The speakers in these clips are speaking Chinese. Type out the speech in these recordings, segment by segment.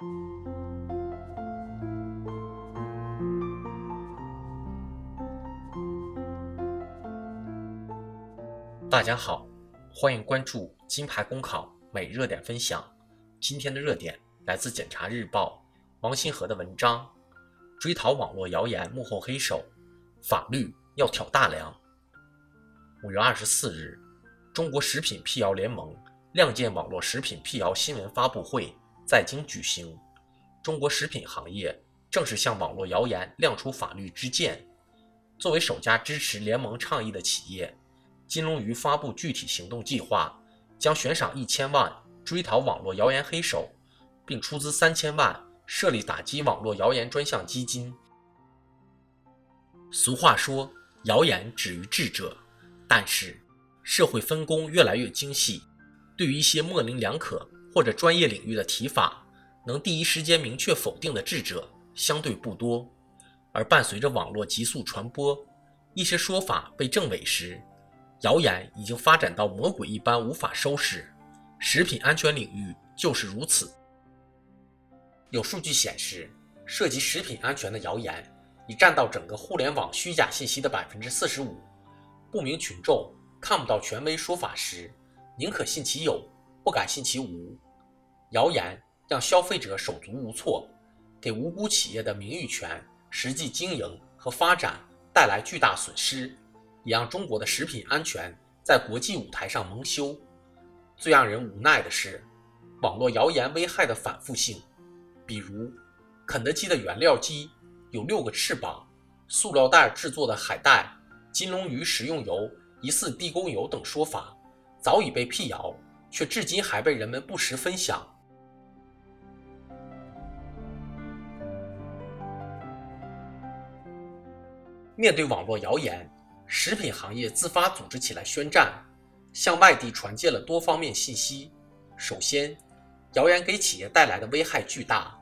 大家好，欢迎关注金牌公考每热点分享。今天的热点来自《检察日报》王新河的文章：追逃网络谣言幕后黑手，法律要挑大梁。五月二十四日，中国食品辟谣联盟亮剑网络食品辟谣新闻发布会在京举行。中国食品行业正式向网络谣言亮出法律之剑。作为首家支持联盟倡议的企业。金龙鱼发布具体行动计划，将悬赏一千万追逃网络谣言黑手，并出资三千万设立打击网络谣言专项基金。俗话说，谣言止于智者，但是社会分工越来越精细，对于一些模棱两可或者专业领域的提法，能第一时间明确否定的智者相对不多。而伴随着网络急速传播，一些说法被证伪时，谣言已经发展到魔鬼一般无法收拾，食品安全领域就是如此。有数据显示，涉及食品安全的谣言已占到整个互联网虚假信息的百分之四十五。不明群众看不到权威说法时，宁可信其有，不敢信其无。谣言让消费者手足无措，给无辜企业的名誉权、实际经营和发展带来巨大损失。也让中国的食品安全在国际舞台上蒙羞。最让人无奈的是，网络谣言危害的反复性，比如肯德基的原料鸡有六个翅膀、塑料袋制作的海带、金龙鱼食用油疑似地沟油等说法，早已被辟谣，却至今还被人们不时分享。面对网络谣言。食品行业自发组织起来宣战，向外地传介了多方面信息。首先，谣言给企业带来的危害巨大，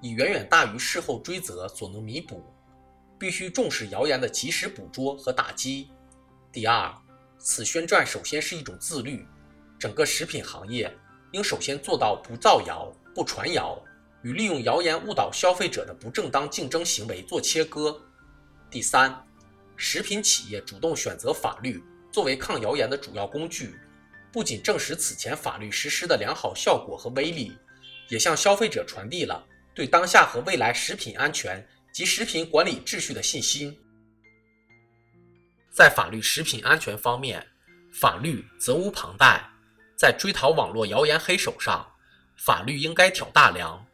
已远远大于事后追责所能弥补，必须重视谣言的及时捕捉和打击。第二，此宣战首先是一种自律，整个食品行业应首先做到不造谣、不传谣，与利用谣言误导消费者的不正当竞争行为做切割。第三。食品企业主动选择法律作为抗谣言的主要工具，不仅证实此前法律实施的良好效果和威力，也向消费者传递了对当下和未来食品安全及食品管理秩序的信心。在法律食品安全方面，法律责无旁贷。在追讨网络谣言黑手上，法律应该挑大梁。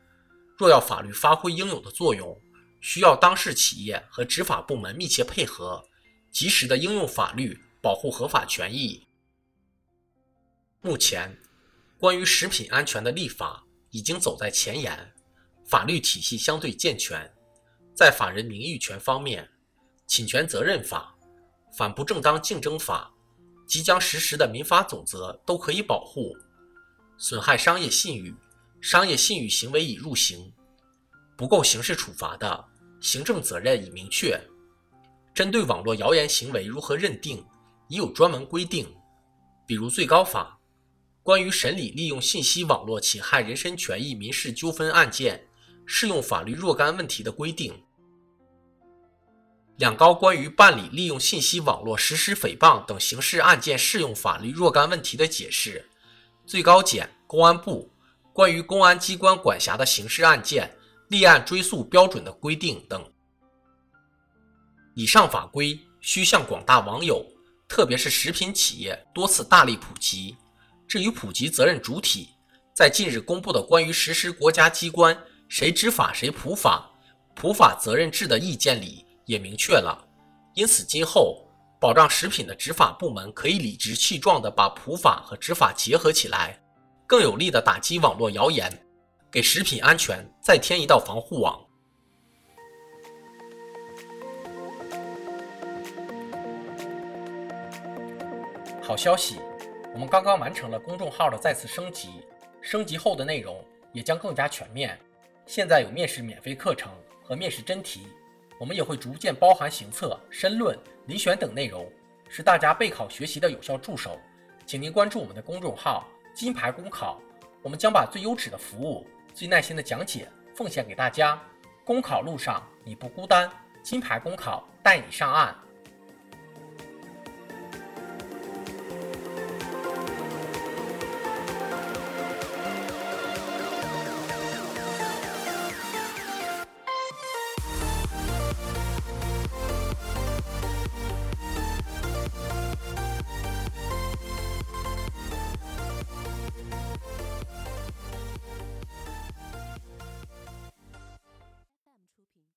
若要法律发挥应有的作用，需要当事企业和执法部门密切配合，及时的应用法律保护合法权益。目前，关于食品安全的立法已经走在前沿，法律体系相对健全。在法人名誉权方面，侵权责任法、反不正当竞争法、即将实施的民法总则都可以保护。损害商业信誉、商业信誉行为已入刑。不够刑事处罚的，行政责任已明确。针对网络谣言行为如何认定，已有专门规定。比如最高法关于审理利用信息网络侵害人身权益民事纠纷案件适用法律若干问题的规定；两高关于办理利用信息网络实施诽谤等刑事案件适用法律若干问题的解释；最高检、公安部关于公安机关管辖的刑事案件。立案追诉标准的规定等，以上法规需向广大网友，特别是食品企业多次大力普及。至于普及责任主体，在近日公布的关于实施国家机关谁执法谁普法、普法责任制的意见里也明确了。因此，今后保障食品的执法部门可以理直气壮地把普法和执法结合起来，更有力地打击网络谣言。给食品安全再添一道防护网。好消息，我们刚刚完成了公众号的再次升级，升级后的内容也将更加全面。现在有面试免费课程和面试真题，我们也会逐渐包含行测、申论、遴选等内容，是大家备考学习的有效助手。请您关注我们的公众号“金牌公考”，我们将把最优质的服务。最耐心的讲解奉献给大家。公考路上你不孤单，金牌公考带你上岸。